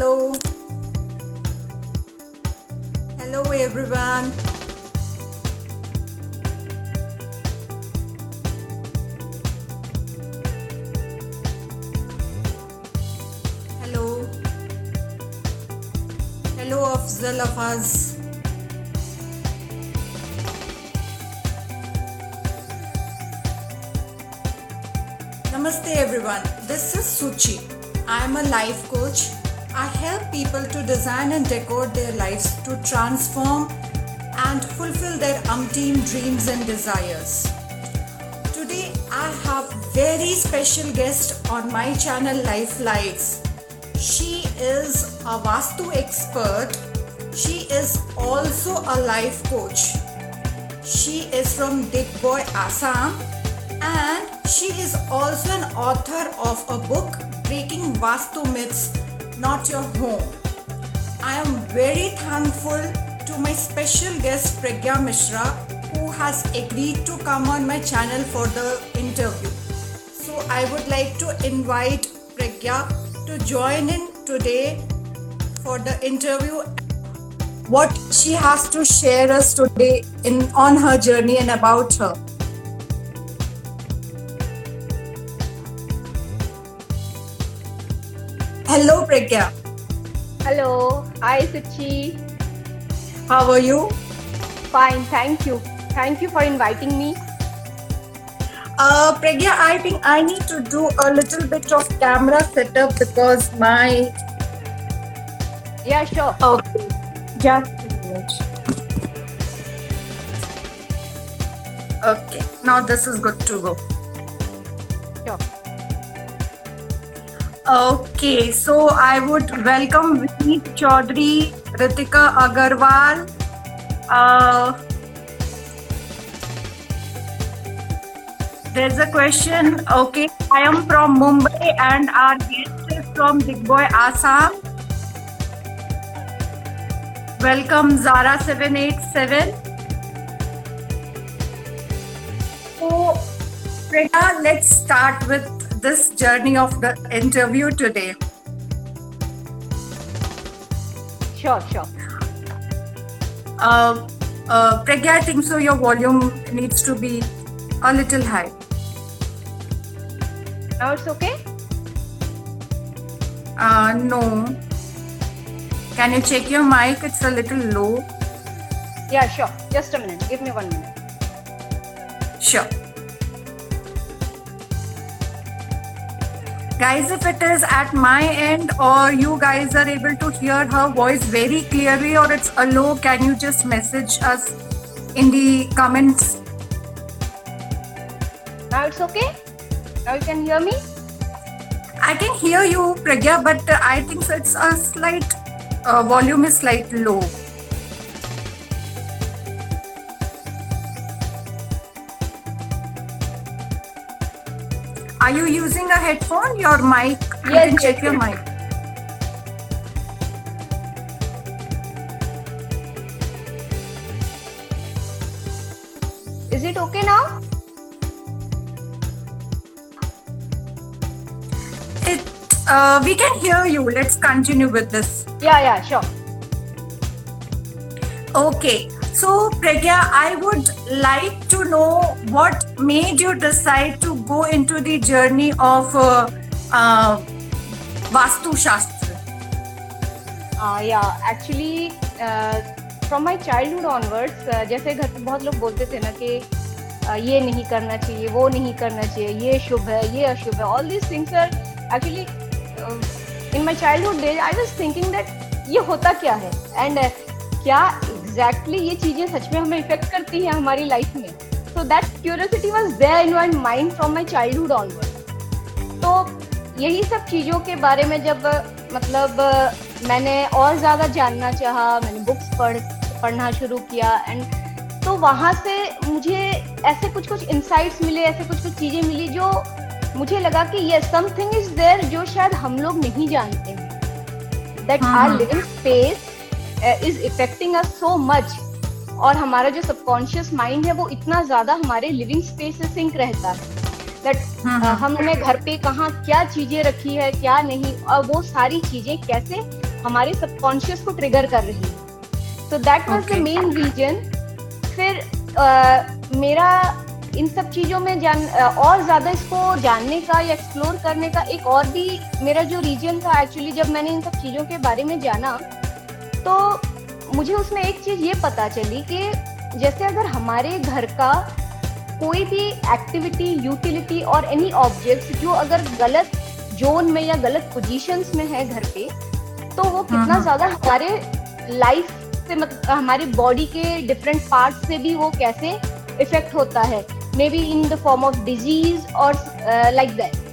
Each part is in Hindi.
Hello. Hello, everyone. Hello. Hello, Afzal Afaz. Namaste, everyone. This is Suchi. I am a life coach. I help people to design and decode their lives to transform and fulfill their umpteen dreams and desires. Today I have very special guest on my channel Life Lights. She is a Vastu expert. She is also a life coach. She is from Digboy, Assam and she is also an author of a book Breaking Vastu Myths Not Your Home. I am very thankful to my special guest Pragya Mishra who has agreed to come on my channel for the interview. So I would like to invite Pragya to join in today for the interview what she has to share us today in on her journey and about her. Hello Pragya, Hello, hi Suchi. how are you? Fine, thank you. Thank you for inviting me. Uh, Pragya, I think I need to do a little bit of camera setup because my Yeah, sure. okay, just a minute. Okay, now this is good to go. Sure. Okay, so I would welcome Vineet Chaudhary, Ritika Agarwal. Uh, there's a question. Okay, I am from Mumbai and our guest is from Digboy, Assam. Welcome, Zara787. So, Priya, let's start with this journey of the interview today. Sure, sure. Uh, uh, Pragya, I think so. Your volume needs to be a little high. Now it's okay? Uh, no. Can you check your mic? It's a little low. Yeah, sure. Just a minute. Give me one minute. Sure. Guys, if it is at my end or you guys are able to hear her voice very clearly or it's a low, can you just message us in the comments? Now it's okay? Now you can hear me? I can hear you, Pragya, but I think it's a slight uh, volume is slightly low. Are you using a headphone? Your mic? You Yes, can yes, check your mic. Is it okay now? It, uh, we can hear you. Let's continue with this. Yeah, yeah, sure. Okay, so Pragya, I would like to know what made you decide to go into the journey of uh, uh, Vastu Shastra. Uh, yeah, actually, uh, from my childhood onwards, uh, जैसे घर पे बहुत लोग बोलते थे ना कि uh, ये नहीं करना चाहिए वो नहीं करना चाहिए ये शुभ है ये अशुभ है all these things are actually in my childhood days I was thinking that ये होता क्या है एंड uh, क्या एग्जैक्टली exactly ये चीज़ें सच में हमें इफ़ेक्ट करती हैं हमारी लाइफ में। So that curiosity was there in my mind from my childhood onward तो यही सब चीज़ों के बारे में जब मतलब मैंने और ज़्यादा जानना चाहा मैंने बुक्स पढ़ पढ़ना शुरू किया एंड तो वहाँ से मुझे ऐसे कुछ कुछ इंसाइट्स मिले ऐसे कुछ कुछ चीज़ें मिली जो मुझे लगा कि ये समथिंग इज़ देयर जो शायद हम लोग नहीं जानते that our. Living space is affecting us so much और हमारा जो सबकॉन्शियस माइंड है वो इतना ज़्यादा हमारे लिविंग स्पेस से सिंक रहता है। दैट हाँ, हाँ। हमने घर पे कहाँ क्या चीज़ें रखी है क्या नहीं और वो सारी चीज़ें कैसे हमारे सबकॉन्शियस को ट्रिगर कर रही है। तो that was the main reason फिर uh, मेरा इन सब चीज़ों में जान और ज़्यादा इसको जानने का या एक्सप्लोर करने का एक और भी मेरा जो रीजन था एक्चुअली जब मैंने इन सब चीज़ों के बारे में जाना तो मुझे उसमें एक चीज़ ये पता चली कि जैसे अगर हमारे घर का कोई भी एक्टिविटी यूटिलिटी और एनी ऑब्जेक्ट जो अगर गलत जोन में या गलत पोजीशंस में है घर पे तो वो कितना हम्म, हम्म। ज़्यादा हमारे लाइफ से मतलब हमारे बॉडी के डिफरेंट पार्ट से भी वो कैसे इफ़ेक्ट होता है maybe in the form of disease और लाइक दैट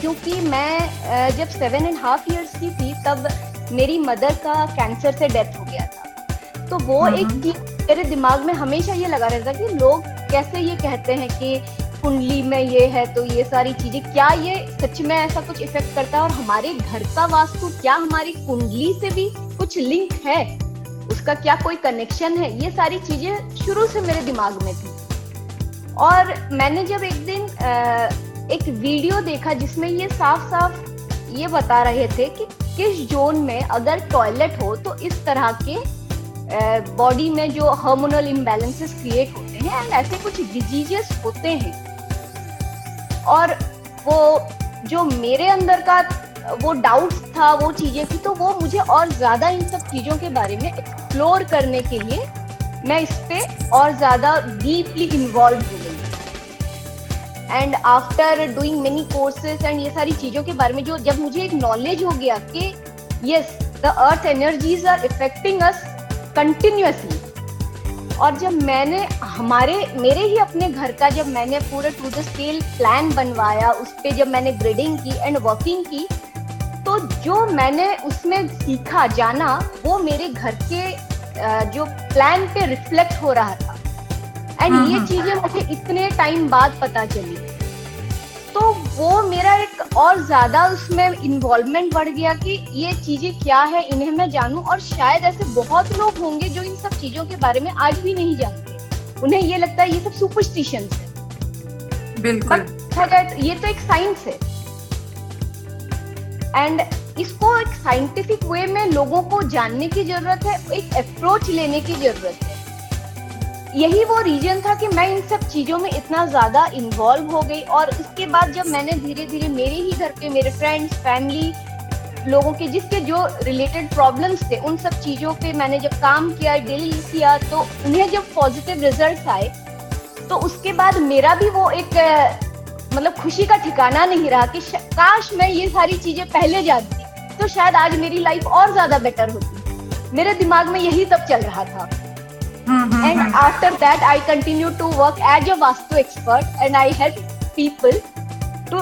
क्योंकि मैं uh, जब सेवन एंड हाफ़ ईयर्स की थी तब मेरी मदर का कैंसर से डेथ हो गया था। तो वो एक चीज़ मेरे दिमाग में हमेशा ये लगा रहता कि लोग कैसे ये कहते हैं कि कुंडली में ये है तो ये सारी चीज़ें क्या ये सच में ऐसा कुछ इफ़ेक्ट करता है? और हमारे घर का वास्तु क्या हमारी कुंडली से भी कुछ लिंक है? उसका क्या कोई कनेक्शन है? ये सारी चीज़ें शुरू से मेरे दिमाग में थी। और मैंने जब एक दिन एक वीडियो देखा जिसमें ये साफ़ साफ़ ये बता रहे थे कि किस जोन में अगर टॉयलेट हो तो इस तरह के बॉडी में जो हार्मोनल इम्बैलेंसेस क्रिएट होते हैं एंड ऐसे कुछ डिजीजेस होते हैं। और वो, जो मेरे अंदर का, वो डाउट्स था, वो चीज़ें थी तो वो मुझे और ज़्यादा इन सब चीज़ों के बारे में एक्सप्लोर करने के लिए मैं इस पे और ज़्यादा डीपली इन्वॉल्व हो। And after doing many courses and ये सारी चीज़ों के बारे में जो जब मुझे एक नॉलेज हो गया कि yes the earth energies are affecting us continuously और जब मैंने, हमारे, मेरे ही अपने घर का जब मैंने पूरा टू द स्केल प्लान बनवाया, उस पर जब मैंने ग्रेडिंग की एंड वर्किंग की तो जो मैंने उसमें सीखा, जाना, वो मेरे घर के जो प्लान पे रिफ्लेक्ट हो रहा था एंड ये हम्म, हम्म। चीज़ें मुझे इतने टाइम बाद पता चली। तो वो मेरा एक और ज़्यादा उसमें इन्वॉल्वमेंट बढ़ गया कि ये चीज़ें क्या है इन्हें मैं जानूं और शायद ऐसे बहुत लोग होंगे जो इन सब चीज़ों के बारे में आज भी नहीं जानते। उन्हें ये लगता है ये सब सुपरस्टिशन है। बिल्कुल। ये तो एक साइंस है। एंड इसको एक साइंटिफिक वे में लोगों को जानने की ज़रूरत है एक अप्रोच लेने की ज़रूरत है। यही वो रीजन था कि मैं इन सब चीज़ों में इतना ज़्यादा इन्वॉल्व हो गई और उसके बाद जब मैंने धीरे धीरे मेरे ही घर पे, मेरे फ्रेंड्स फैमिली लोगों के जिसके जो रिलेटेड प्रॉब्लम्स थे, उन सब चीज़ों पे मैंने जब काम किया डील किया तो उन्हें जब पॉजिटिव रिज़ल्ट आए तो उसके बाद मेरा भी वो एक मतलब खुशी का ठिकाना नहीं रहा कि काश मैं ये सारी चीज़ें पहले जानती तो शायद आज मेरी लाइफ और ज़्यादा बेटर होती। मेरे दिमाग में यही सब चल रहा था। And after that, i continue to work as a vastu expert and i help people to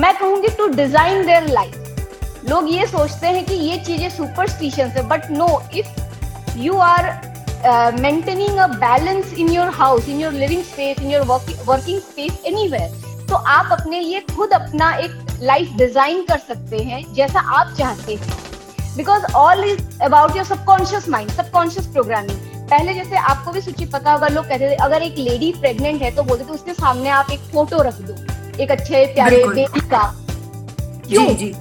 मैं कहूँगी टू डिज़ाइन देयर लाइफ लोग ये सोचते हैं कि ये चीज़ें सुपरस्टिशन है but no if you are maintaining a balance in your house in your living space in your working space anywhere तो आप अपने लिए खुद अपना एक लाइफ डिज़ाइन कर सकते हैं जैसा आप चाहते हैं. Because all is about your subconscious mind subconscious programming पहले जैसे आपको भी सूची पता होगा लोग कहते थे अगर एक लेडी प्रेग्नेंट है तो बोलते थे उसके सामने आप एक फ़ोटो रख दो एक अच्छे प्यारे बेबी का। क्यों? जी। जी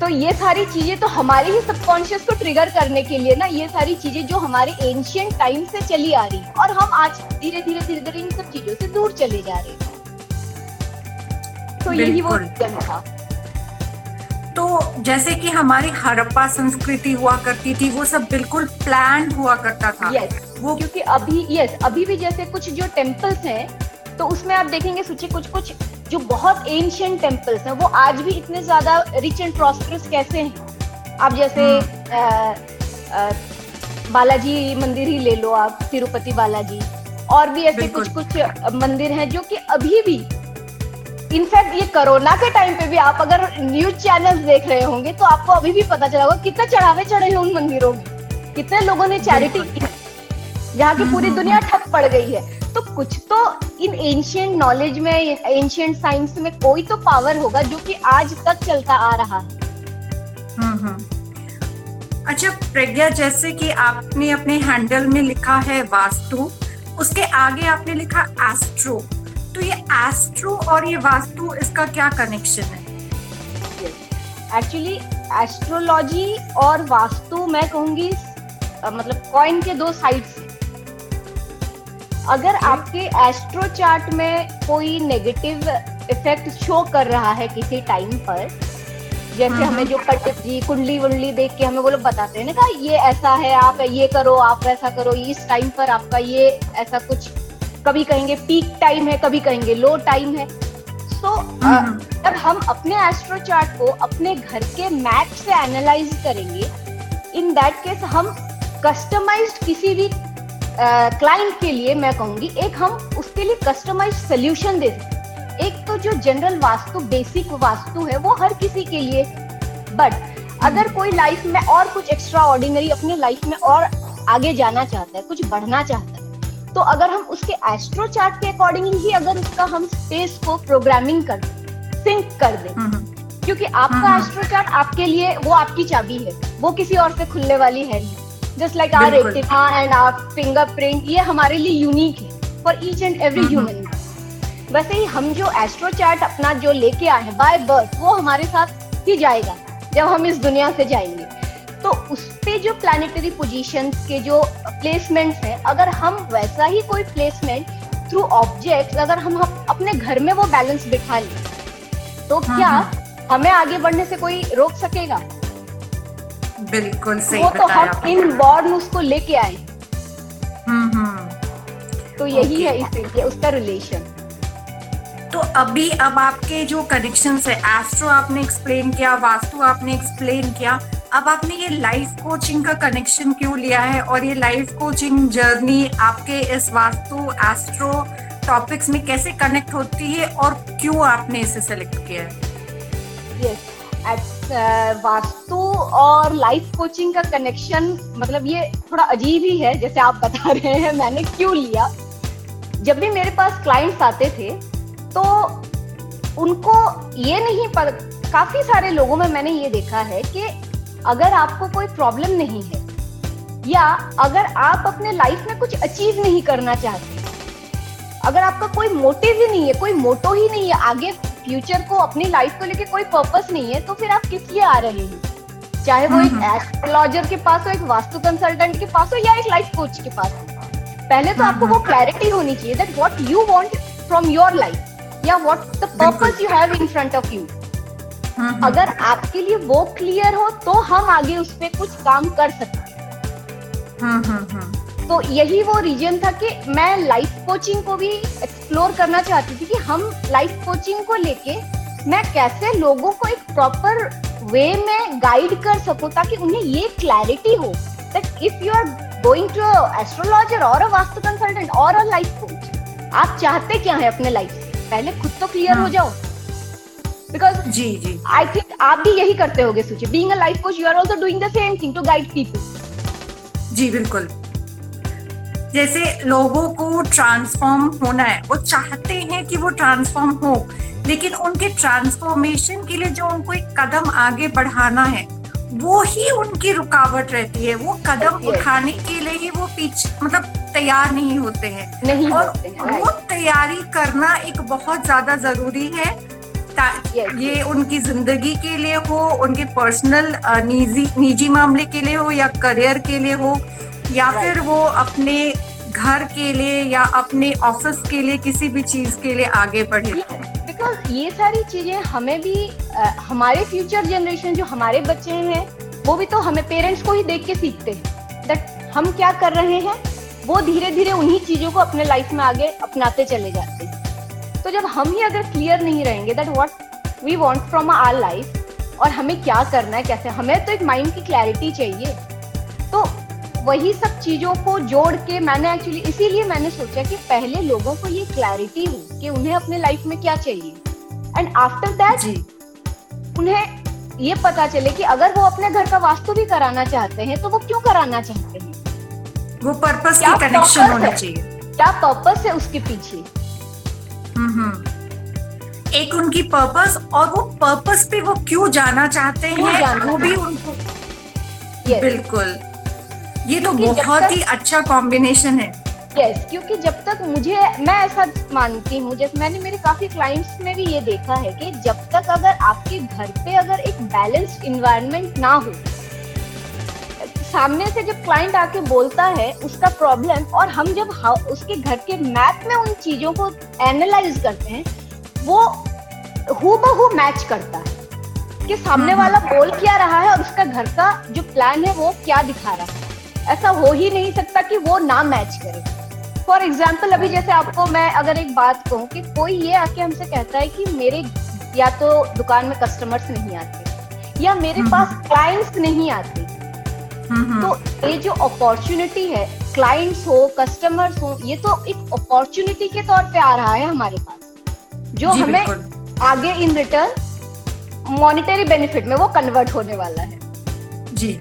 तो ये सारी चीज़ें तो हमारे ही सबकॉन्शियस को ट्रिगर करने के लिए ना ये सारी चीज़ें जो हमारे एंशियंट टाइम से चली आ रही है और हम आज धीरे धीरे धीरे धीरे इन सब चीज़ों से दूर चले जा रहे हैं। तो यही वो था। तो जैसे कि हमारी हड़प्पा संस्कृति हुआ करती थी वो सब बिल्कुल प्लान हुआ करता था। Yes, वो क्योंकि अभी यस yes, अभी भी जैसे कुछ जो टेम्पल्स हैं तो उसमें आप देखेंगे सोचिए कुछ कुछ जो बहुत एंशियंट टेम्पल्स हैं वो आज भी इतने ज़्यादा रिच एंड प्रॉस्परस कैसे हैं? आप जैसे आ। आ, बालाजी मंदिर ही ले लो आप तिरुपति बालाजी। और भी ऐसे कुछ कुछ मंदिर हैं जो कि अभी भी इनफैक्ट ये कोरोना के टाइम पे भी आप अगर न्यूज़ चैनल देख रहे होंगे तो आपको अभी भी पता चला होगा कितने चढ़ावे चढ़े हैं उन मंदिरों में। कितने लोगों ने चैरिटी की जहाँ की पूरी दुनिया ठप पड़ गई है। तो कुछ तो इन एंशियंट नॉलेज में एंशियंट साइंस में कोई तो पावर होगा जो कि आज तक चलता आ रहा है। हम्म, हम्म। अच्छा प्रज्ञा जैसे कि आपने अपने हैंडल में लिखा है वास्तु उसके आगे आपने लिखा एस्ट्रो तो ये एस्ट्रो और ये वास्तु इसका क्या कनेक्शन है? एक्चुअली एस्ट्रोलॉजी और वास्तु मैं कहूँगी मतलब कॉइन के दो साइड्स अगर आपके एस्ट्रो चार्ट में कोई नेगेटिव इफ़ेक्ट शो कर रहा है किसी टाइम पर जैसे हमें हम्म। जो पंडित जी कुंडली वुंडली देख के हमें वो लोग बताते हैं ना ये ऐसा है आप ये करो आप ऐसा करो इस टाइम पर आपका ये ऐसा कुछ कभी कहेंगे पीक टाइम है कभी कहेंगे लो टाइम है। तो जब हम अपने एस्ट्रो चार्ट को अपने घर के मैप से एनालाइज करेंगे इन दैट केस हम कस्टमाइज्ड किसी भी क्लाइंट के लिए मैं कहूँगी एक हम उसके लिए कस्टमाइज सोल्यूशन दे सकते एक तो जो जनरल वास्तु बेसिक वास्तु है वो हर किसी के लिए। बट अगर कोई लाइफ में और कुछ एक्स्ट्रा ऑर्डिनरी अपने लाइफ में और आगे जाना चाहता है कुछ बढ़ना चाहता है तो अगर हम उसके एस्ट्रो चार्ट के अकॉर्डिंगली ही अगर उसका हम स्पेस को प्रोग्रामिंग कर सिंक कर दें हम्म, हम्म। क्योंकि आपका एस्ट्रो हम्म, चार्ट आपके लिए वो आपकी चाबी है वो किसी और से खुलने वाली है नहीं। Just like our retina and our fingerprint ये हमारे लिए यूनिक है for each and every human वैसे ही हम जो एस्ट्रो चार्ट अपना जो लेके आए हैं बाय बर्थ वो हमारे साथ ही जाएगा जब हम इस दुनिया से जाएँगे। तो उस पे जो प्लानिटरी पोजिशन के जो प्लेसमेंट्स हैं अगर हम वैसा ही कोई प्लेसमेंट थ्रू ऑब्जेक्ट अगर हम, हम अपने घर में वो बैलेंस बिठा लें तो हाँ, क्या हाँ। हमें आगे बढ़ने से कोई रोक सकेगा? बिल्कुल सही वो तो हम इन बॉर्न उसको लेके आए। हम्म, हम्म। तो यही है इसलिए उसका रिलेशन तो अभी अब आपके जो कनेक्शन है एस्ट्रो आपने एक्सप्लेन किया वास्तु आपने एक्सप्लेन किया अब आपने ये लाइफ कोचिंग का कनेक्शन क्यों लिया है और ये लाइफ कोचिंग जर्नी आपके इस वास्तु एस्ट्रो टॉपिक्स में कैसे कनेक्ट होती है और क्यों आपने इसे सेलेक्ट किया है yes. Uh, वास्तु और लाइफ कोचिंग का कनेक्शन मतलब ये थोड़ा अजीब ही है जैसे आप बता रहे हैं मैंने क्यों लिया जब भी मेरे पास क्लाइंट्स आते थे तो उनको ये नहीं पर काफ़ी सारे लोगों में मैंने ये देखा है कि अगर आपको कोई प्रॉब्लम नहीं है या अगर आप अपने लाइफ में कुछ अचीव नहीं करना चाहते अगर आपका कोई मोटिव ही नहीं है कोई मोटो ही नहीं है आगे फ्यूचर को अपनी लाइफ को लेके कोई पर्पस नहीं है तो फिर आप किस लिए आ रहे हैं चाहे वो एक एस्ट्रोलॉजर हम्म, हम्म। के पास हो एक वास्तु कंसल्टेंट के पास हो या एक लाइफ कोच के पास हो पहले तो आपको वो क्लैरिटी हम्म, होनी चाहिए that what you want from your life या what the purpose you have in front of you hmm. अगर आपके लिए वो क्लियर हो तो हम आगे उस पर कुछ काम कर सकते तो यही वो रीजन था कि मैं लाइफ कोचिंग को भी एक्सप्लोर करना चाहती थी कि हम लाइफ कोचिंग को लेके मैं कैसे लोगों को एक प्रॉपर वे में गाइड कर सकूँ ताकि उन्हें ये क्लैरिटी हो that if you are going to astrologer और अ वास्तु कंसल्टेंट और अ लाइफ कोच आप चाहते क्या है अपने लाइफ से? पहले खुद तो क्लियर हो हाँ। जाओ। Because ji ji. I think आप भी यही करते होगे सोचिए being a life coach you are also doing the same thing to guide people जी बिल्कुल। जैसे लोगों को ट्रांसफॉर्म होना है वो चाहते हैं कि वो ट्रांसफॉर्म हो लेकिन उनके ट्रांसफॉर्मेशन के लिए जो उनको एक कदम आगे बढ़ाना है वो ही उनकी रुकावट रहती है। वो कदम उठाने के लिए ही वो पीछे मतलब तैयार नहीं होते हैं। नहीं और होते हैं, वो तैयारी करना एक बहुत ज़्यादा ज़रूरी है ये उनकी ज़िंदगी के लिए हो उनके पर्सनल निजी निजी मामले के लिए हो या करियर के लिए हो या right. फिर वो अपने घर के लिए या अपने ऑफ़िस के लिए किसी भी चीज़ के लिए आगे बढ़े बिकॉज़ ये सारी चीज़ें हमें भी आ, हमारे फ्यूचर जनरेशन जो हमारे बच्चे हैं वो भी तो हमें पेरेंट्स को ही देख के सीखते हैं। दैट हम क्या कर रहे हैं वो धीरे धीरे उन्हीं चीज़ों को अपने लाइफ में आगे अपनाते चले जाते हैं। तो जब हम ही अगर क्लियर नहीं रहेंगे that what we want from our life और हमें क्या करना है कैसे हमें तो एक माइंड की क्लैरिटी चाहिए। तो वही सब चीज़ों को जोड़ के मैंने एक्चुअली इसीलिए मैंने सोचा कि पहले लोगों को ये क्लैरिटी हो कि उन्हें अपने लाइफ में क्या चाहिए। एंड आफ्टर दैट उन्हें ये पता चले कि अगर वो अपने घर का वास्तु भी कराना चाहते हैं तो वो क्यों कराना चाहते हैं? वो पर्पस की कनेक्शन होना चाहिए। क्या पर्पस है उसके पीछे? एक उनकी पर्पस और वो पर्पस पे वो क्यों जाना चाहते हैं वो भी उनको yes. बिल्कुल। ये तो बहुत ही अच्छा कॉम्बिनेशन है। यस yes, क्योंकि जब तक मुझे मैं ऐसा मानती हूँ जैसे मैंने मेरे काफ़ी क्लाइंट्स में भी ये देखा है कि जब तक अगर आपके घर पे अगर एक बैलेंस्ड इन्वायरमेंट ना हो सामने से जब क्लाइंट आके बोलता है उसका प्रॉब्लम और हम जब उसके घर के मैप में उन चीज़ों को एनालाइज करते हैं वो हु बहु मैच करता है कि सामने हम्म, वाला। बोल क्या रहा है और उसका घर का जो प्लान है वो क्या दिखा रहा है। ऐसा हो ही नहीं सकता कि वो ना मैच करे। फॉर एग्ज़ाम्पल अभी जैसे आपको मैं अगर एक बात कहूँ कि कोई ये आके हमसे कहता है कि मेरे या तो दुकान में कस्टमर्स नहीं आते या मेरे हम्म, पास क्लाइंट्स नहीं आते तो ये जो अपॉर्चुनिटी है क्लाइंट्स हो कस्टमर्स हो ये तो एक अपॉर्चुनिटी के तौर पे आ रहा है हमारे पास। जो हमें आगे इन रिटर्न मॉनिटरी बेनिफिट में वो कन्वर्ट होने वाला है। जी।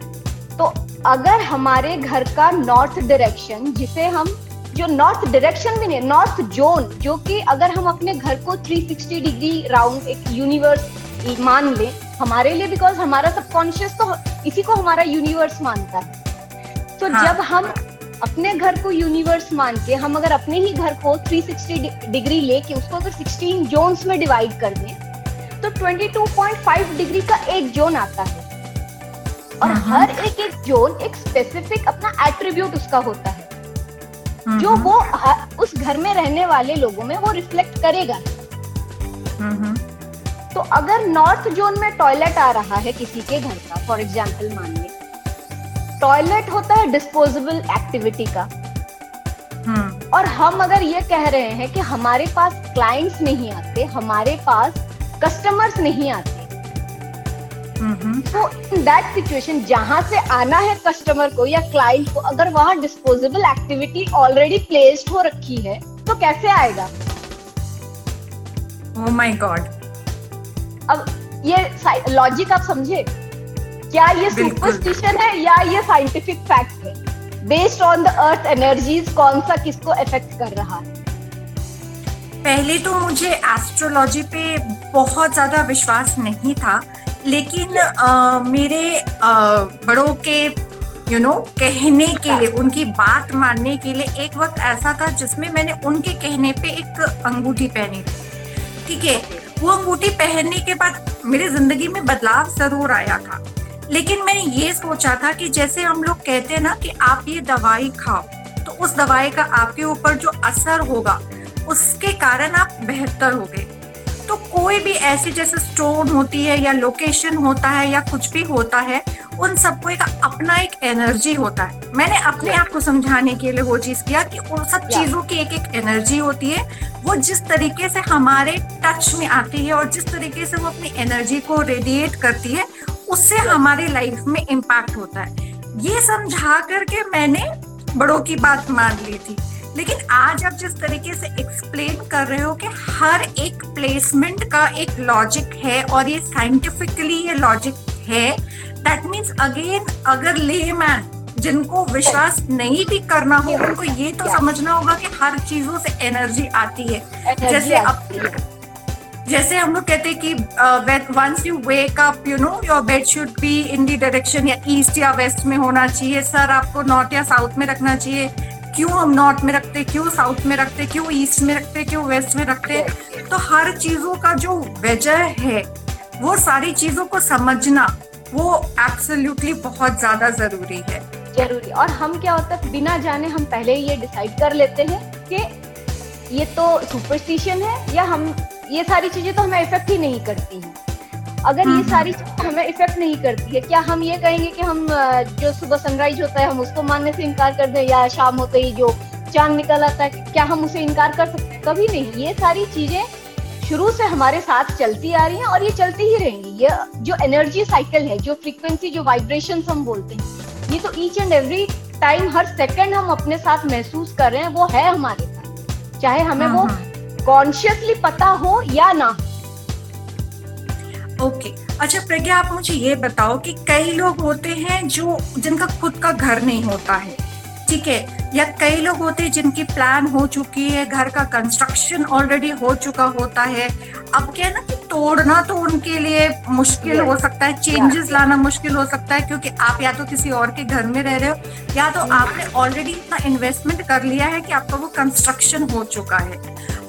तो अगर हमारे घर का नॉर्थ डायरेक्शन जिसे हम जो नॉर्थ डायरेक्शन भी नहीं नॉर्थ जोन जो कि अगर हम अपने घर को 360 डिग्री राउंड एक यूनिवर्स मान लें हमारे लिए बिकॉज़ हमारा सबकॉन्शियस तो इसी को हमारा यूनिवर्स मानता है। तो हाँ. जब हम अपने घर को यूनिवर्स मान के हम अगर अपने ही घर को 360 डिग्री लेके उसको अगर 16 जोन्स में डिवाइड कर दें तो 22.5 डिग्री का एक जोन आता है। और हाँ, हाँ। हर एक एक जोन एक स्पेसिफिक अपना एट्रीब्यूट उसका होता है। हाँ, जो वो उस घर में रहने वाले लोगों में वो रिफ्लेक्ट करेगा। तो अगर नॉर्थ जोन में टॉयलेट आ रहा है किसी के घर का फॉर एग्ज़ाम्पल मान ली टॉयलेट होता है डिस्पोजेबल एक्टिविटी का। हम्म। और हम अगर ये कह रहे हैं कि हमारे पास क्लाइंट्स नहीं आते हमारे पास कस्टमर्स नहीं आते तो इन दैट सिचुएशन जहाँ से आना है कस्टमर को या क्लाइंट को अगर वहाँ डिस्पोजेबल एक्टिविटी ऑलरेडी प्लेस्ड हो रखी है तो कैसे आएगा? ओह माय गॉड अब ये लॉजिक आप समझे क्या ये सुपरस्टिशन है या ये साइंटिफिक फैक्ट है? Based on the earth energies कौन सा किसको इफ़ेक्ट कर रहा है? पहले तो मुझे एस्ट्रोलॉजी पे बहुत ज़्यादा विश्वास नहीं था लेकिन आ, मेरे आ, बड़ों के यू you नो know, कहने के लिए उनकी बात मानने के लिए एक वक्त ऐसा था जिसमें मैंने उनके कहने पे एक अंगूठी पहनी थी। ठीक है? वो अंगूठी पहनने के बाद मेरी ज़िंदगी में बदलाव ज़रूर आया था। लेकिन मैंने ये सोचा था कि जैसे हम लोग कहते हैं ना कि आप ये दवाई खाओ तो उस दवाई का आपके ऊपर जो असर होगा, उसके कारण आप बेहतर हो गए तो कोई भी ऐसी जैसे स्टोन होती है या लोकेशन होता है या कुछ भी होता है, उन सबको एक अपना एक एनर्जी होता है। मैंने अपने आप को समझाने के लिए वो चीज़ किया कि उन सब चीज़ों की एक एक एनर्जी होती है। वो जिस तरीके से हमारे टच में आती है और जिस तरीके से वो अपनी एनर्जी को रेडिएट करती है उससे हमारी लाइफ में इम्पैक्ट होता है। ये समझा करके मैंने बड़ों की बात मान ली थी। लेकिन आज आप जिस तरीके से एक्सप्लेन कर रहे हो कि हर एक प्लेसमेंट का एक लॉजिक है और ये साइंटिफिकली ये लॉजिक है दैट मीन्स अगेन अगर ले मैन जिनको विश्वास नहीं भी करना हो उनको ये तो समझना होगा कि हर चीज़ों से एनर्जी आती है। जैसे अब जैसे हम लोग कहते हैं कि once you wake up you know your bed should be in the direction या ईस्ट या वेस्ट में होना चाहिए। सर आपको नॉर्थ या साउथ में रखना चाहिए। क्यों हम नॉर्थ में रखते क्यों साउथ में रखते क्यों ईस्ट में रखते क्यों वेस्ट में रखते? तो हर चीज़ों का जो वजह है वो सारी चीज़ों को समझना। वो एब्सोल्युटली बहुत ज़्यादा ज़रूरी है। ज़रूरी। और हम क्या होता है बिना जाने हम पहले ही ये डिसाइड कर लेते हैं कि ये तो सुपरस्टिशन है या हम ये सारी चीज़ें तो हमें इफ़ेक्ट ही नहीं करती हैं। अगर ये सारी चीज़ें हमें इफ़ेक्ट नहीं करती है क्या हम ये कहेंगे कि हम जो सुबह सनराइज होता है हम उसको मानने से इनकार कर दें या शाम होते ही जो चाँद निकल आता है क्या हम उसे इनकार कर सकते कभी नहीं। ये सारी चीज़ें शुरू से हमारे साथ चलती आ रही हैं और ये चलती ही रहेंगी। ये जो एनर्जी साइकिल है जो फ्रीक्वेंसी जो वाइब्रेशन हम बोलते हैं ये तो ईच एंड एवरी टाइम हर सेकंड हम अपने साथ महसूस कर रहे हैं वो है हमारे साथ। चाहे हमें वो कॉन्शियसली हाँ, हाँ। पता हो या ना ओके। अच्छा प्रज्ञा आप मुझे ये बताओ कि कई लोग होते हैं जो जिनका खुद का घर नहीं होता है। ठीक है या कई लोग होते हैं जिनकी प्लान हो चुकी है घर का कंस्ट्रक्शन ऑलरेडी हो चुका होता है। अब क्या है ना कि तोड़ना तो उनके लिए मुश्किल हो सकता है चेंजेस लाना मुश्किल हो सकता है क्योंकि आप या तो किसी और के घर में रह रहे हो या तो आपने ऑलरेडी इतना इन्वेस्टमेंट कर लिया है कि आपका वो कंस्ट्रक्शन हो चुका है।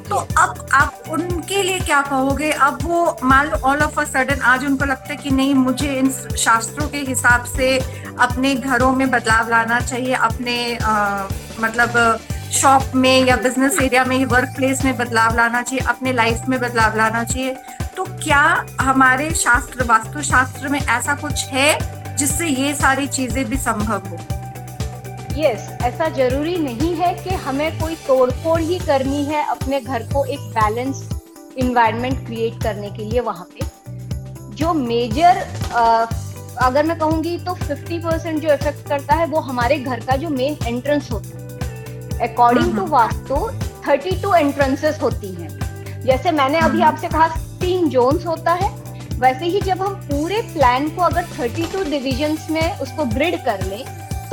तो अब आप उनके लिए क्या कहोगे? अब वो मान लो ऑल ऑफ़ अ सडन आज उनको लगता है कि नहीं मुझे इन शास्त्रों के हिसाब से अपने घरों में बदलाव लाना चाहिए अपने आ, मतलब शॉप में या बिज़नेस एरिया में वर्क प्लेस में बदलाव लाना चाहिए अपने लाइफ में बदलाव लाना चाहिए। तो क्या हमारे शास्त्र वास्तु शास्त्र में ऐसा कुछ है जिससे ये सारी चीज़ें भी संभव हो? यस ऐसा ज़रूरी नहीं है कि हमें कोई तोड़फोड़ ही करनी है अपने घर को एक बैलेंस इन्वायरमेंट क्रिएट करने के लिए वहाँ पे। जो मेजर अगर मैं कहूँगी तो 50 परसेंट जो इफ़ेक्ट करता है वो हमारे घर का जो मेन एंट्रेंस होता है। अकॉर्डिंग टू वास्तु 32 एंट्रेंसेस होती हैं। जैसे मैंने अभी हम्म। आपसे कहा तीन जोन्स होता है। वैसे ही जब हम पूरे प्लान को अगर 32 डिविजन्स में उसको ग्रिड कर लें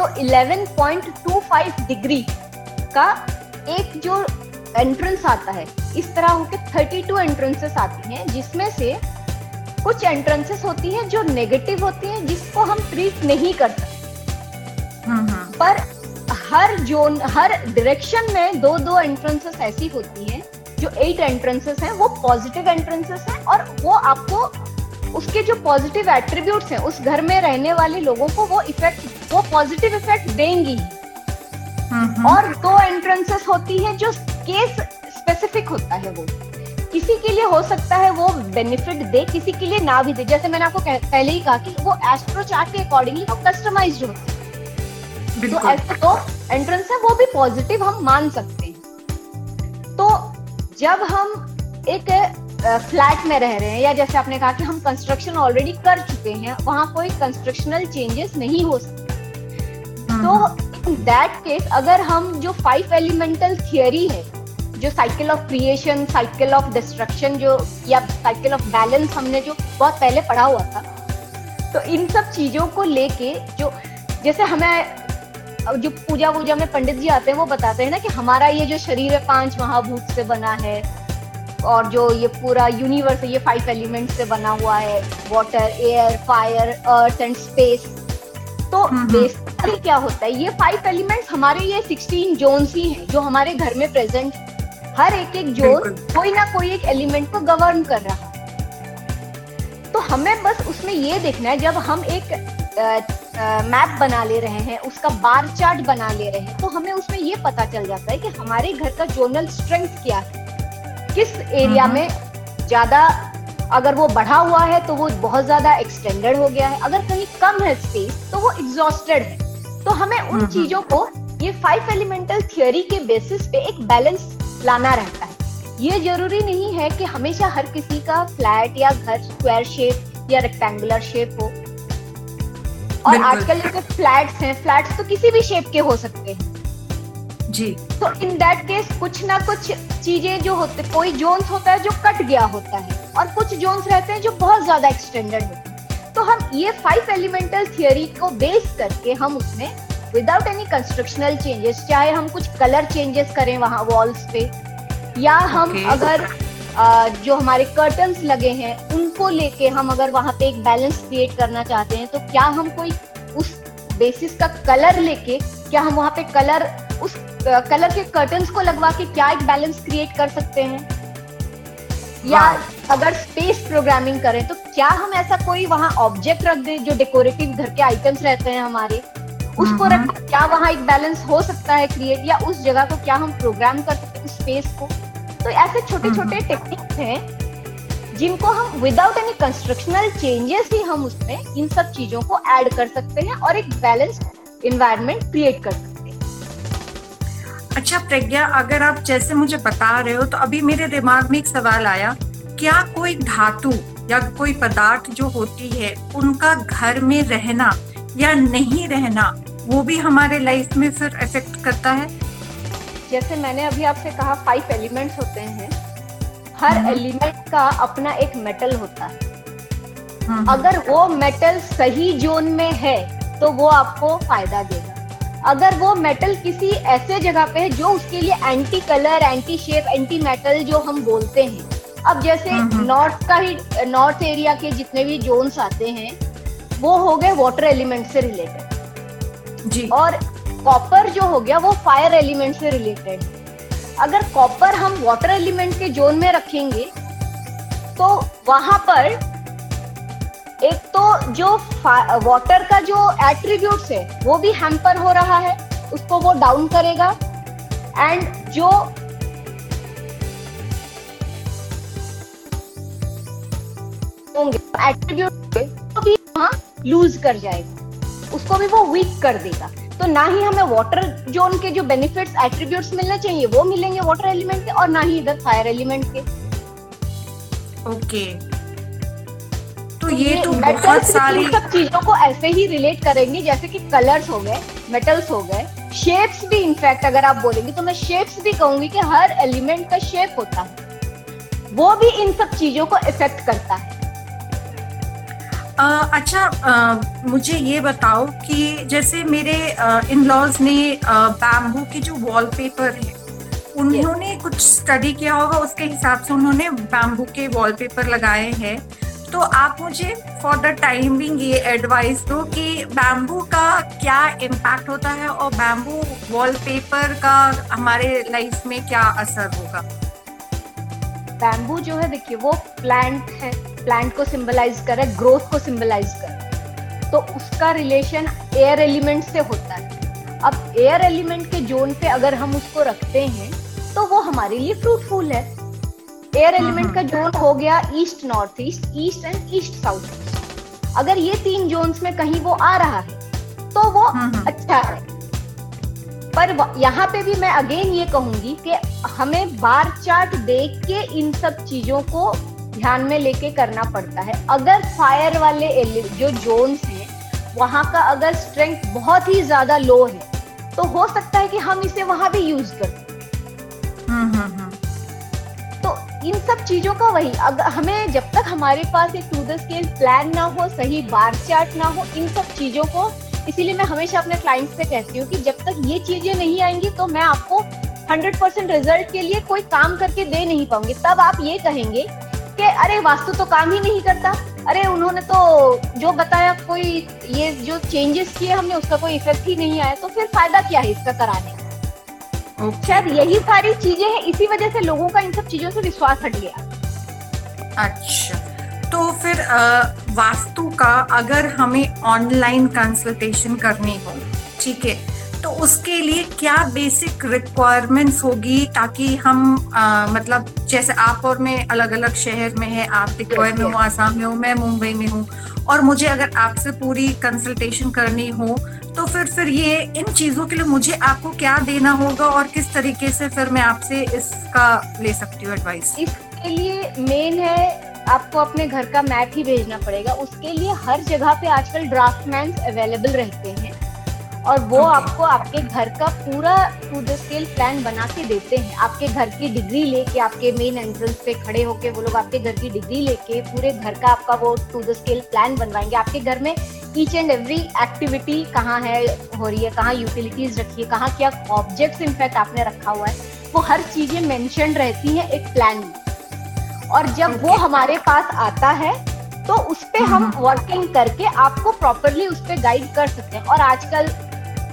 तो 11.25 डिग्री का एक जो एंट्रेंस आता है इस तरह होके 32 एंट्रेंसेस आती हैं जिसमें से कुछ एंट्रेंसेस होती हैं जो नेगेटिव होती हैं जिसको हम ट्रीट नहीं कर सकते हम्म, हम्म। पर हर जोन हर डायरेक्शन में दो दो एंट्रेंसेस ऐसी होती हैं जो एट एंट्रेंसेस हैं वो पॉजिटिव एंट्रेंसेस हैं और वो आपको उसके जो पॉजिटिव एट्रीब्यूट्स हैं उस घर में रहने वाले लोगों को वो इफ़ेक्ट वो पॉजिटिव इफ़ेक्ट देंगी। और दो एंट्रेंसेस होती है जो केस स्पेसिफिक होता है वो। किसी के लिए हो सकता है वो बेनिफिट दे किसी के लिए ना भी दे। जैसे मैंने आपको पहले ही कहा कि वो एस्ट्रो चार्ट के अकॉर्डिंगली वो कस्टमाइज होते हैं। तो ऐसे तो एंट्रेंस है वो भी पॉजिटिव हम मान सकते हैं। तो जब हम एक फ्लैट में रह रहे हैं या जैसे आपने कहा कि हम कंस्ट्रक्शन ऑलरेडी कर चुके हैं वहाँ कोई कंस्ट्रक्शनल चेंजेस नहीं हो सकते। तो इन दैट केस अगर हम जो फाइव एलिमेंटल थियोरी है जो cycle of creation cycle of destruction जो या साइकिल ऑफ़ बैलेंस हमने जो बहुत पहले पढ़ा हुआ था तो इन सब चीज़ों को लेके जो जैसे हमें जो पूजा वूजा में पंडित जी आते हैं वो बताते हैं ना कि हमारा ये जो शरीर है पाँच महाभूत से बना है और जो ये पूरा यूनिवर्स है ये फाइव एलिमेंट से बना हुआ है water air fire earth and space तो बेसिकली। क्या होता है ये फाइव एलिमेंट्स हमारे ये सिक्सटीन जोन्स ही हैं जो हमारे घर में प्रेजेंट हर एक एक जोन कोई ना कोई एक एलिमेंट को गवर्न कर रहा है। तो हमें बस उसमें ये देखना है जब हम एक मैप बना ले रहे हैं उसका बार चार्ट बना ले रहे हैं तो हमें उसमें ये पता चल जाता है कि हमारे घर का जोनल स्ट्रेंथ क्या है। किस एरिया हम्म। में ज़्यादा अगर वो बढ़ा हुआ है तो वो बहुत ज़्यादा एक्सटेंडेड हो गया है। अगर कहीं कम है स्पेस तो वो एग्जॉस्टेड है। तो हमें उन हम्म, हम्म। चीज़ों को ये फाइव एलिमेंटल थियोरी के बेसिस पे एक बैलेंस लाना रहता है। ये ज़रूरी नहीं है कि हमेशा हर किसी का फ्लैट या घर स्क्वायर शेप या रेक्टेंगुलर शेप हो। और आजकल जैसे फ्लैट्स हैं। फ्लैट्स तो किसी भी शेप के हो सकते हैं। जी तो इन दैट केस कुछ ना कुछ चीज़ें जो होते कोई जोन्स होता है जो कट गया होता है और कुछ जोन्स रहते हैं जो बहुत ज़्यादा एक्सटेंडेड होते हैं तो हम ये फाइव एलिमेंटल थियोरी को बेस करके हम उसमें विदाउट एनी कंस्ट्रक्शनल चेंजेस चाहे हम कुछ कलर चेंजेस करें वहाँ वॉल्स पे या हम okay. अगर आ, जो हमारे कर्टन्स लगे हैं उनको लेके हम अगर वहाँ पे एक बैलेंस क्रिएट करना चाहते हैं तो क्या हम कोई उस बेसिस का कलर लेके क्या हम वहाँ पे कलर उस कलर के कर्टन्स को लगवा के क्या एक बैलेंस क्रिएट कर सकते हैं? या अगर स्पेस प्रोग्रामिंग करें तो क्या हम ऐसा कोई वहाँ ऑब्जेक्ट रख दें जो डेकोरेटिव घर के आइटम्स रहते हैं हमारे? उसको रख क्या वहाँ एक बैलेंस हो सकता है क्रिएट या उस जगह को क्या हम प्रोग्राम कर सकते हैं स्पेस को? तो ऐसे छोटे छोटे टेक्निक्स हैं जिनको हम विदाउट एनी कंस्ट्रक्शनल चेंजेस ही हम उसमें इन सब चीज़ों को ऐड कर सकते हैं और एक बैलेंस इन्वायरमेंट क्रिएट कर सकते हैं। अच्छा प्रज्ञा अगर आप जैसे मुझे बता रहे हो तो अभी मेरे दिमाग में एक सवाल आया। क्या कोई धातु या कोई पदार्थ जो होती है उनका घर में रहना या नहीं रहना वो भी हमारे लाइफ में फिर इफ़ेक्ट करता है? जैसे मैंने अभी आपसे कहा फाइव एलिमेंट्स होते हैं। हर एलिमेंट हम्म। का अपना एक मेटल होता है। हम्म। अगर वो मेटल सही जोन में है तो वो आपको फ़ायदा देगा। अगर वो मेटल किसी ऐसे जगह पे है जो उसके लिए anti colour anti shape anti metal जो हम बोलते हैं। अब जैसे नॉर्थ का ही नॉर्थ एरिया के जितने भी जोन्स आते हैं वो हो गए वाटर एलिमेंट से रिलेटेड जी। और कॉपर जो हो गया वो फायर एलिमेंट से रिलेटेड अगर कॉपर हम वाटर एलिमेंट के जोन में रखेंगे तो वहाँ पर एक तो जो वाटर का जो एट्रीब्यूट्स है, वो भी हैम्पर हो रहा है, उसको वो डाउन करेगा। एंड जो होंगे एट्रीब्यूट तो भी वहाँ लूज कर जाएगा। उसको भी वो वीक कर देगा। तो ना ही हमें वाटर जोन के जो बेनिफिट्स एट्रीब्यूट्स मिलने चाहिए, वो मिलेंगे वाटर एलिमेंट के और ना ही इधर फायर एलिमेंट के। ओके तो ये तो बहुत सारी सब चीज़ों को ऐसे ही रिलेट करेंगे जैसे कि कलर्स हो गए मेटल्स हो गए। शेप्स भी इनफैक्ट अगर आप बोलेंगे तो मैं शेप्स भी कहूँगी कि हर एलिमेंट का शेप होता है। वो भी इन सब चीज़ों को इफ़ेक्ट करता है। आ, अच्छा आ, मुझे ये बताओ कि जैसे मेरे इन लॉज ने बैम्बू के जो वॉलपेपर है उन्होंने कुछ स्टडी किया होगा? उसके हिसाब से उन्होंने बैम्बू के वॉलपेपर लगाए हैं। तो आप मुझे फॉर द टाइमिंग ये एडवाइस दो कि बैम्बू का क्या इम्पैक्ट होता है और बैम्बू वॉलपेपर का हमारे लाइफ में क्या असर होगा? बैम्बू जो है, देखिए, वो प्लांट है प्लांट को सिंबलाइज करे ग्रोथ को सिंबलाइज करे तो उसका रिलेशन एयर एलिमेंट से होता है। अब एयर एलिमेंट के जोन पे अगर हम उसको रखते हैं तो वो हमारे लिए फ्रूटफुल है। एयर एलिमेंट का जोन हो गया east north east east and east south अगर ये तीन जोन्स में कहीं वो आ रहा है तो वो अच्छा है। पर यहाँ पे भी मैं अगेन ये कहूँगी कि हमें बार चार्ट देख के इन सब चीज़ों को ध्यान में लेके करना पड़ता है। अगर फायर वाले जो जोन्स हैं वहाँ का अगर स्ट्रेंथ बहुत ही ज़्यादा लो है तो हो सकता है कि हम इसे वहाँ भी यूज़ कर तो इन सब चीज़ों का वही अगर हमें जब तक हमारे पास एक टू द स्केल प्लान ना हो, सही बार चार्ट ना हो, इन सब चीज़ों को, इसीलिए मैं हमेशा अपने क्लाइंट्स से कहती हूँ कि जब तक ये चीज़ें नहीं आएँगी तो मैं आपको 100% रिज़ल्ट के लिए कोई काम करके दे नहीं पाऊँगी। तब आप ये कहेंगे कि, अरे, वास्तु तो काम ही नहीं करता। अरे, उन्होंने तो जो बताया, कोई ये जो चेंजेस किए हमने, उसका कोई इफ़ेक्ट ही नहीं आया। तो फिर फ़ायदा क्या है इसका कराने का? Okay. शायद यही सारी चीज़ें हैं, इसी वजह से लोगों का इन सब चीज़ों से विश्वास हट गया अच्छा तो फिर वास्तु का अगर हमें ऑनलाइन कंसल्टेशन करनी हो, ठीक है तो उसके लिए क्या बेसिक रिक्वायरमेंट्स होगी ताकि हम आ, मतलब जैसे आप और मैं अलग अलग शहर में है आप टिकोय में हो आसाम में हो मैं मुंबई में हूँ और मुझे अगर आपसे पूरी कंसल्टेशन करनी हो तो फिर फिर ये इन चीज़ों के लिए मुझे आपको क्या देना होगा और किस तरीके से फिर मैं आपसे इसका ले सकती हूँ एडवाइस इसके लिए मेन है आपको अपने घर का मैप ही भेजना पड़ेगा। उसके लिए हर जगह पे आजकल ड्राफ्ट ड्राफ्टमैन अवेलेबल रहते हैं। और वो okay. आपको आपके घर का पूरा टू द स्केल प्लान बना के देते हैं आपके घर की डिग्री लेके आपके मेन एंट्रेंस पे खड़े होके वो लोग आपके घर की डिग्री लेके पूरे घर का आपका वो टू द स्केल प्लान बनवाएँगे आपके घर में ईच एंड एवरी एक्टिविटी कहाँ है हो रही है कहाँ यूटिलिटीज रखी है कहाँ क्या ऑब्जेक्ट्स इनफैक्ट आपने रखा हुआ है वो हर चीज़ें मेंशन रहती हैं एक प्लान में और जब okay. वो हमारे पास आता है तो उस पर हम वर्किंग हम्म। करके आपको प्रॉपरली उस पर गाइड कर सकते हैं और आजकल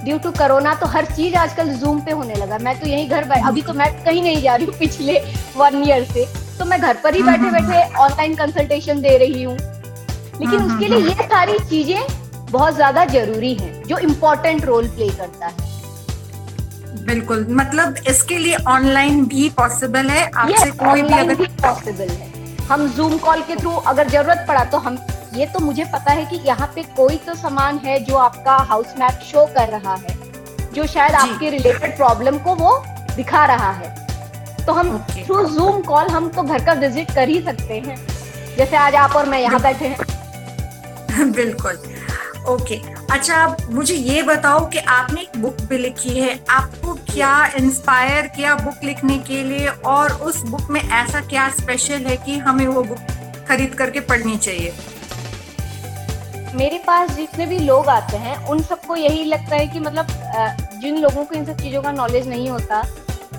ड्यू टू कोरोना तो हर चीज़ आजकल जूम पे होने लगा। मैं तो यही घर बैठ अभी तो मैं कहीं नहीं जा रही हूँ पिछले वन ईयर से। तो मैं घर पर ही बैठे हम्म, बैठे ऑनलाइन हम्म, कंसल्टेशन दे रही हूँ। लेकिन उसके लिए ये सारी चीज़ें बहुत ज़्यादा ज़रूरी है जो इम्पोर्टेंट रोल प्ले करता है। बिल्कुल। मतलब इसके लिए ऑनलाइन भी पॉसिबल है? आपसे कोई भी अगर पॉसिबल है। हम जूम कॉल के थ्रू अगर ज़रूरत पड़ा तो हम ये तो मुझे पता है कि यहाँ पे कोई तो सामान है जो आपका हाउस मैप शो कर रहा है जो शायद आपके रिलेटेड प्रॉब्लम को वो दिखा रहा है। तो हम थ्रू जूम कॉल हम तो घर का विज़िट कर ही सकते हैं। जैसे आज आप और मैं यहाँ बैठे हैं। बिल्कुल। Okay okay. अच्छा आप मुझे ये बताओ कि आपने एक बुक भी लिखी है आपको क्या इंस्पायर किया बुक लिखने के लिए? और उस बुक में ऐसा क्या स्पेशल है कि हमें वो बुक खरीद करके पढ़नी चाहिए? मेरे पास जितने भी लोग आते हैं, उन सबको यही लगता है कि मतलब जिन लोगों को इन सब चीज़ों का नॉलेज नहीं होता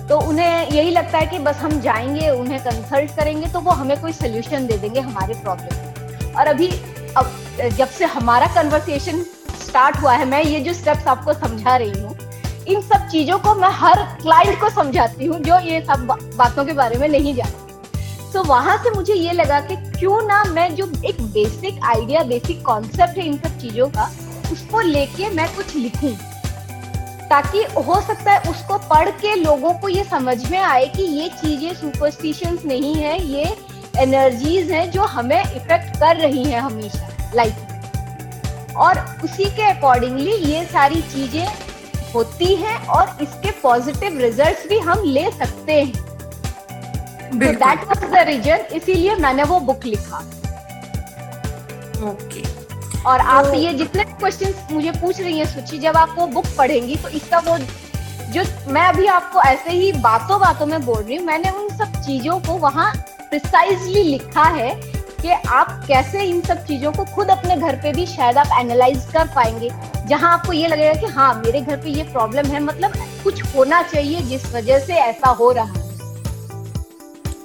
तो उन्हें यही लगता है कि बस हम जाएँगे, उन्हें कंसल्ट करेंगे तो वो हमें कोई सोल्यूशन दे देंगे हमारे प्रॉब्लम और अभी, अब, जब से हमारा कन्वर्सेशन स्टार्ट हुआ है, मैं ये जो स्टेप्स आपको समझा रही हूँ, इन सब चीज़ों को मैं हर क्लाइंट को समझाती हूँ, जो ये सब बातों के बारे में नहीं जानती। तो वहाँ से मुझे ये लगा कि क्यों ना मैं जो एक बेसिक आइडिया बेसिक कॉन्सेप्ट है इन सब चीज़ों का, उसको लेके मैं कुछ लिखूं। ताकि हो सकता है उसको पढ़ के लोगों को ये समझ में आए कि ये चीज़ें सुपरस्टिशंस नहीं है, ये एनर्जीज हैं जो हमें इफ़ेक्ट कर रही हैं हमेशा लाइफ और उसी के अकॉर्डिंगली ये सारी चीज़ें होती हैं और इसके पॉजिटिव रिजल्ट्स भी हम ले सकते हैं। दैट वाज द रीजन इसीलिए मैंने वो बुक लिखा। Okay okay. और तो, आप ये जितने क्वेश्चंस मुझे पूछ रही हैं सुची जब आप वो बुक पढ़ेंगी तो इसका वो जो मैं अभी आपको ऐसे ही बातों बातों में बोल रही हूँ मैंने उन सब चीज़ों को वहाँ प्रिसाइजली लिखा है कि आप कैसे इन सब चीज़ों को खुद अपने घर पे भी शायद आप एनालाइज कर पाएँगे। जहाँ आपको ये लगेगा कि हाँ मेरे घर पे ये प्रॉब्लम है मतलब कुछ होना चाहिए जिस वजह से ऐसा हो रहा है।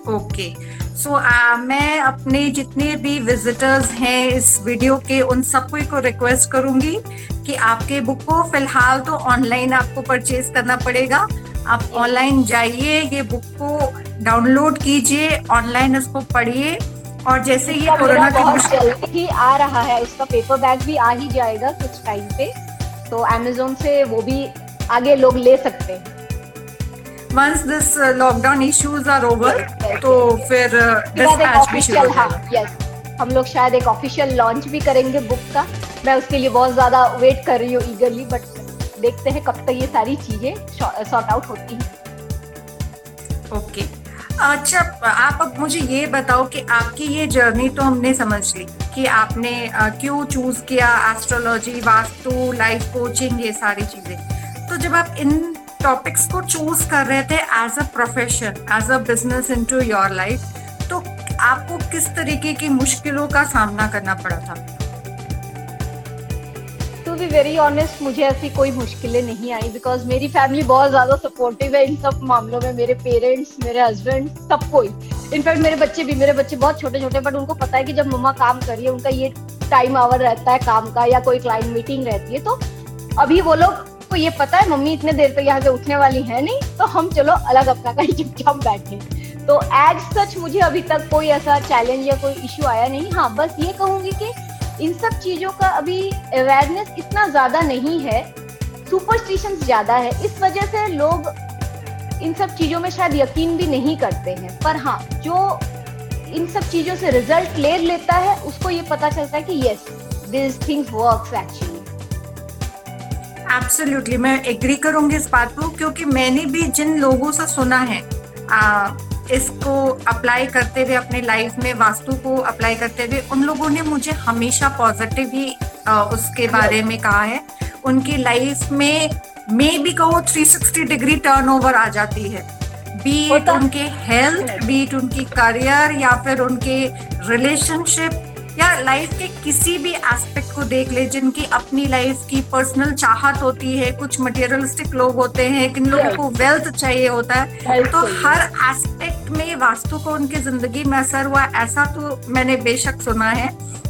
ओके सो मैं अपने जितने भी विजिटर्स हैं इस वीडियो के उन सबको को रिक्वेस्ट करूँगी कि आपके बुक को फ़िलहाल तो ऑनलाइन आपको परचेज करना पड़ेगा। आप ऑनलाइन जाइए ये बुक को डाउनलोड कीजिए ऑनलाइन उसको पढ़िए। और जैसे ये कोरोना की जल्दी ही आ रहा है उसका पेपर बैग भी आ ही जाएगा कुछ टाइम पे। तो अमेजोन से वो भी आगे लोग ले सकते हैं। Once this lockdown issues are over तो फिर डिस्पैच uh, भी शुरू हाँ, यस हम लोग शायद एक ऑफिशियल लॉन्च भी करेंगे बुक का। मैं उसके लिए बहुत ज़्यादा वेट कर रही हूँ ईगरली बट देखते हैं कब तक ये सारी चीज़ें सॉर्ट आउट होती हैं। ओके अच्छा आप अब मुझे ये बताओ कि आपकी ये जर्नी तो हमने समझ ली कि आपने क्यों चूज़ किया एस्ट्रोलॉजी वास्तु लाइफ कोचिंग ये सारी चीज़ें। तो जब आप इन टॉपिक्स को चूज़ कर रहे थे as a profession as a business into your life तो आपको किस तरीके की मुश्किलों का सामना करना पड़ा था? टू बी वेरी ऑनेस्ट मुझे ऐसी कोई मुश्किलें नहीं आई बिकॉज़ मेरी फैमिली बहुत ज़्यादा सपोर्टिव है। इन सब मामलों में मेरे पेरेंट्स मेरे हस्बैंड सब कोई। इनफैक्ट मेरे बच्चे भी, मेरे बच्चे बहुत छोटे छोटे बट उनको पता है कि जब मम्मा काम करिए उनका ये टाइम आवर रहता है काम का या कोई क्लाइंट मीटिंग रहती है तो अभी वो लोग को ये पता है, मम्मी इतने देर तक यहाँ से उठने वाली है नहीं तो हम चलो अलग अपना कहीं चुपचाप बैठे। तो एज सच मुझे अभी तक कोई ऐसा चैलेंज या कोई इश्यू आया नहीं। हाँ बस ये कहूँगी कि इन सब चीज़ों का अभी अवेयरनेस इतना ज़्यादा नहीं है सुपरस्टिशन ज़्यादा है। इस वजह से लोग इन सब चीज़ों में शायद यकीन भी नहीं करते हैं। पर हाँ जो इन सब चीज़ों से रिज़ल्ट ले लेता है, उसको ये पता चलता है कि yes this things works actually absolutely मैं एग्री करूँगी इस बात को क्योंकि मैंने भी जिन लोगों से सुना है आ, इसको अप्लाई करते हुए अपने लाइफ में वास्तु को अप्लाई करते हुए उन लोगों ने मुझे हमेशा पॉजिटिव ही आ, उसके बारे में कहा है। उनकी लाइफ में मे भी कहो 360 डिग्री टर्नओवर आ जाती है। बीट उनके हेल्थ बीट उनकी करियर या फिर उनके रिलेशनशिप या लाइफ के किसी भी एस्पेक्ट को देख ले जिनकी अपनी लाइफ की पर्सनल चाहत होती है कुछ मटेरियलिस्टिक लोग होते हैं किन लोगों को वेल्थ चाहिए होता है तो हर एस्पेक्ट में वास्तु को उनकी ज़िंदगी में असर हुआ ऐसा तो मैंने बेशक सुना है।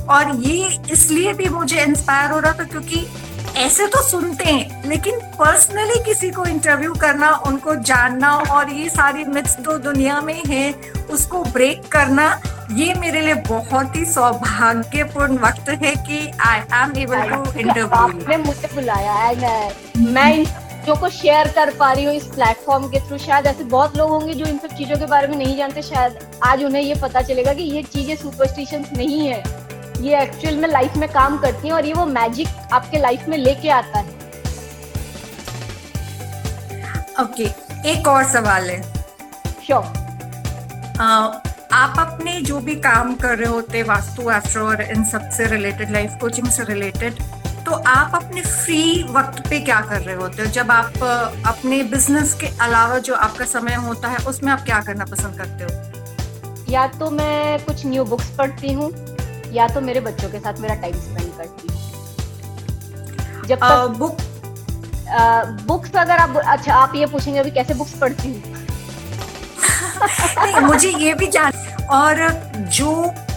और ये इसलिए भी मुझे इंस्पायर हो रहा था क्योंकि ऐसे तो सुनते हैं लेकिन पर्सनली किसी को इंटरव्यू करना उनको जानना और ये सारी मिथ्स तो दुनिया में है उसको ब्रेक करना ये मेरे लिए बहुत ही सौभाग्यपूर्ण वक्त है कि I am able to interview आपने मुझे बुलाया एंड uh, मैं जो को शेयर कर पा रही हूँ इस प्लेटफॉर्म के थ्रू शायद ऐसे बहुत लोग होंगे जो इन सब चीज़ों के बारे में नहीं जानते शायद आज उन्हें ये पता चलेगा कि ये चीज़ें सुपरस्टिशन नहीं है। ये एक्चुअल में लाइफ में काम करती है और ये वो मैजिक आपके लाइफ में लेके आता है। ओके okay, एक और सवाल है। श्योर आप अपने जो भी काम कर रहे होते वास्तु एस्ट्रो और इन सबसे रिलेटेड लाइफ कोचिंग से रिलेटेड तो आप अपने फ्री वक्त पे क्या कर रहे होते हो? जब आप अपने बिज़नेस के अलावा जो आपका समय होता है उसमें आप क्या करना पसंद करते हो? या तो मैं कुछ न्यू बुक्स पढ़ती हूँ या तो मेरे बच्चों के साथ मेरा टाइम स्पेंड करती हूँ। जब तक बुक बुक्स अगर आप अच्छा आप ये पूछेंगे अभी कैसे बुक्स पढ़ती हूँ? मुझे ये भी जान और जो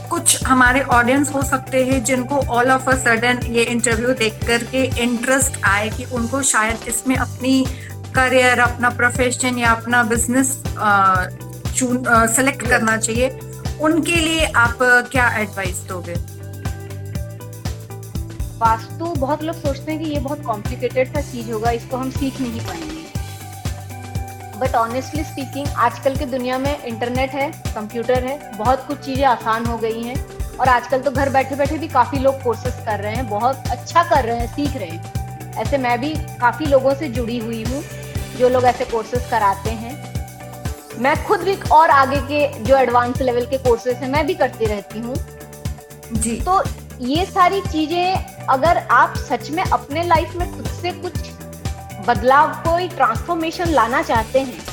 कुछ हमारे ऑडियंस हो सकते हैं जिनको ऑल ऑफ़ अ सडन ये इंटरव्यू देख करके इंटरेस्ट आए कि उनको शायद इसमें अपनी करियर अपना प्रोफेशन या अपना बिज़नेस चून सेलेक्ट करना चाहिए उनके लिए आप क्या एडवाइस दोगे? वास्तु, बहुत लोग सोचते हैं कि ये बहुत कॉम्प्लिकेटेड सा चीज़ होगा, इसको हम सीख नहीं पाएँगे। बट ऑनेस्टली स्पीकिंग आजकल के दुनिया में इंटरनेट है कंप्यूटर है, बहुत कुछ चीज़ें आसान हो गई हैं। और आजकल तो घर बैठे बैठे भी काफ़ी लोग कोर्सेस कर रहे हैं, बहुत अच्छा कर रहे हैं, सीख रहे हैं। ऐसे मैं भी काफ़ी लोगों से जुड़ी हुई हूँ, जो लोग ऐसे कोर्सेस कराते हैं। मैं खुद भी और आगे के जो एडवांस लेवल के कोर्सेस हैं मैं भी करती रहती हूँ। जी। तो ये सारी चीज़ें अगर आप सच में अपने लाइफ में खुद से कुछ बदलाव कोई ट्रांसफॉर्मेशन लाना चाहते हैं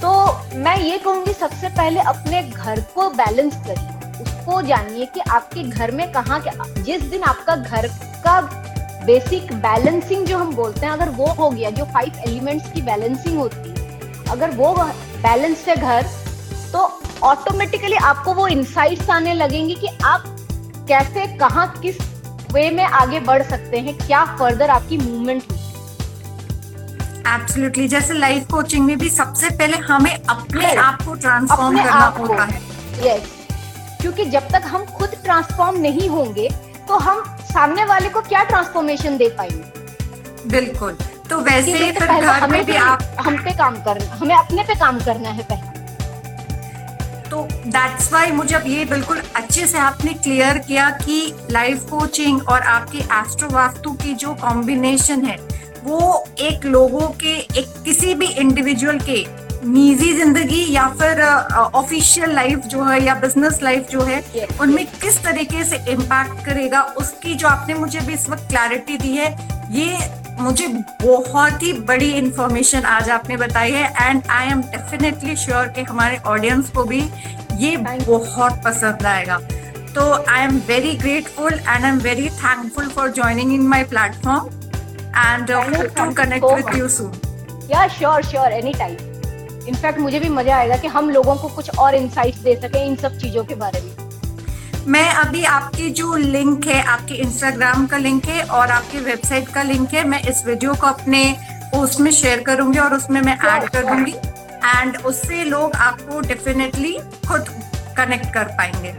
तो मैं ये कहूँगी सबसे पहले अपने घर को बैलेंस करिए। उसको जानिए कि आपके घर में कहाँ जिस दिन आपका घर का बेसिक बैलेंसिंग जो हम बोलते हैं अगर वो हो गया जो फाइव एलिमेंट्स की बैलेंसिंग होती है अगर वो बैलेंस है घर तो ऑटोमेटिकली आपको वो इंसाइट्स आने लगेंगे कि आप कैसे कहाँ किस वे में आगे बढ़ सकते हैं क्या फर्दर आपकी मूवमेंट होगी। एब्सोल्युटली जैसे लाइफ कोचिंग में भी सबसे पहले हमें अपने आप को ट्रांसफॉर्म करना होता है। यस क्योंकि जब तक हम खुद ट्रांसफॉर्म नहीं होंगे तो हम सामने वाले को क्या ट्रांसफॉर्मेशन दे पाएँगे? बिल्कुल। तो वैसे फिर घर में भी आप हम पे काम करना हमें अपने पे काम करना है पहले। तो दैट्स वाई मुझे अब ये बिल्कुल अच्छे से आपने क्लियर किया कि लाइफ कोचिंग और आपकी एस्ट्रो वास्तु की जो कॉम्बिनेशन है वो एक लोगों के एक किसी भी इंडिविजुअल के निजी ज़िंदगी या फिर ऑफिशियल लाइफ जो है या बिज़नेस लाइफ जो है उनमें किस तरीके से इम्पैक्ट करेगा उसकी जो आपने मुझे भी इस वक्त क्लैरिटी दी है ये मुझे बहुत ही बड़ी इंफॉर्मेशन आज आपने बताई है and I am definitely sure कि हमारे ऑडियंस को भी ये बहुत पसंद आएगा। तो I am very grateful and I am very thankful for joining in my platform and to connect with you soon yeah sure sure any time in fact मुझे भी मज़ा आएगा कि हम लोगों को कुछ और इंसाइट्स दे सके इन सब चीज़ों के बारे में। मैं अभी आपकी जो लिंक है आपके इंस्टाग्राम का लिंक है और आपकी वेबसाइट का लिंक है मैं इस वीडियो को अपने पोस्ट में शेयर करूँगी और उसमें मैं ऐड कर दूँगी एंड उससे लोग आपको डेफिनेटली खुद कनेक्ट कर पाएँगे।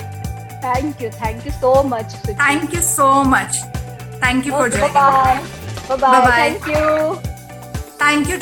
Thank you thank you so much thank you so much thank you for joining bye bye thank you thank you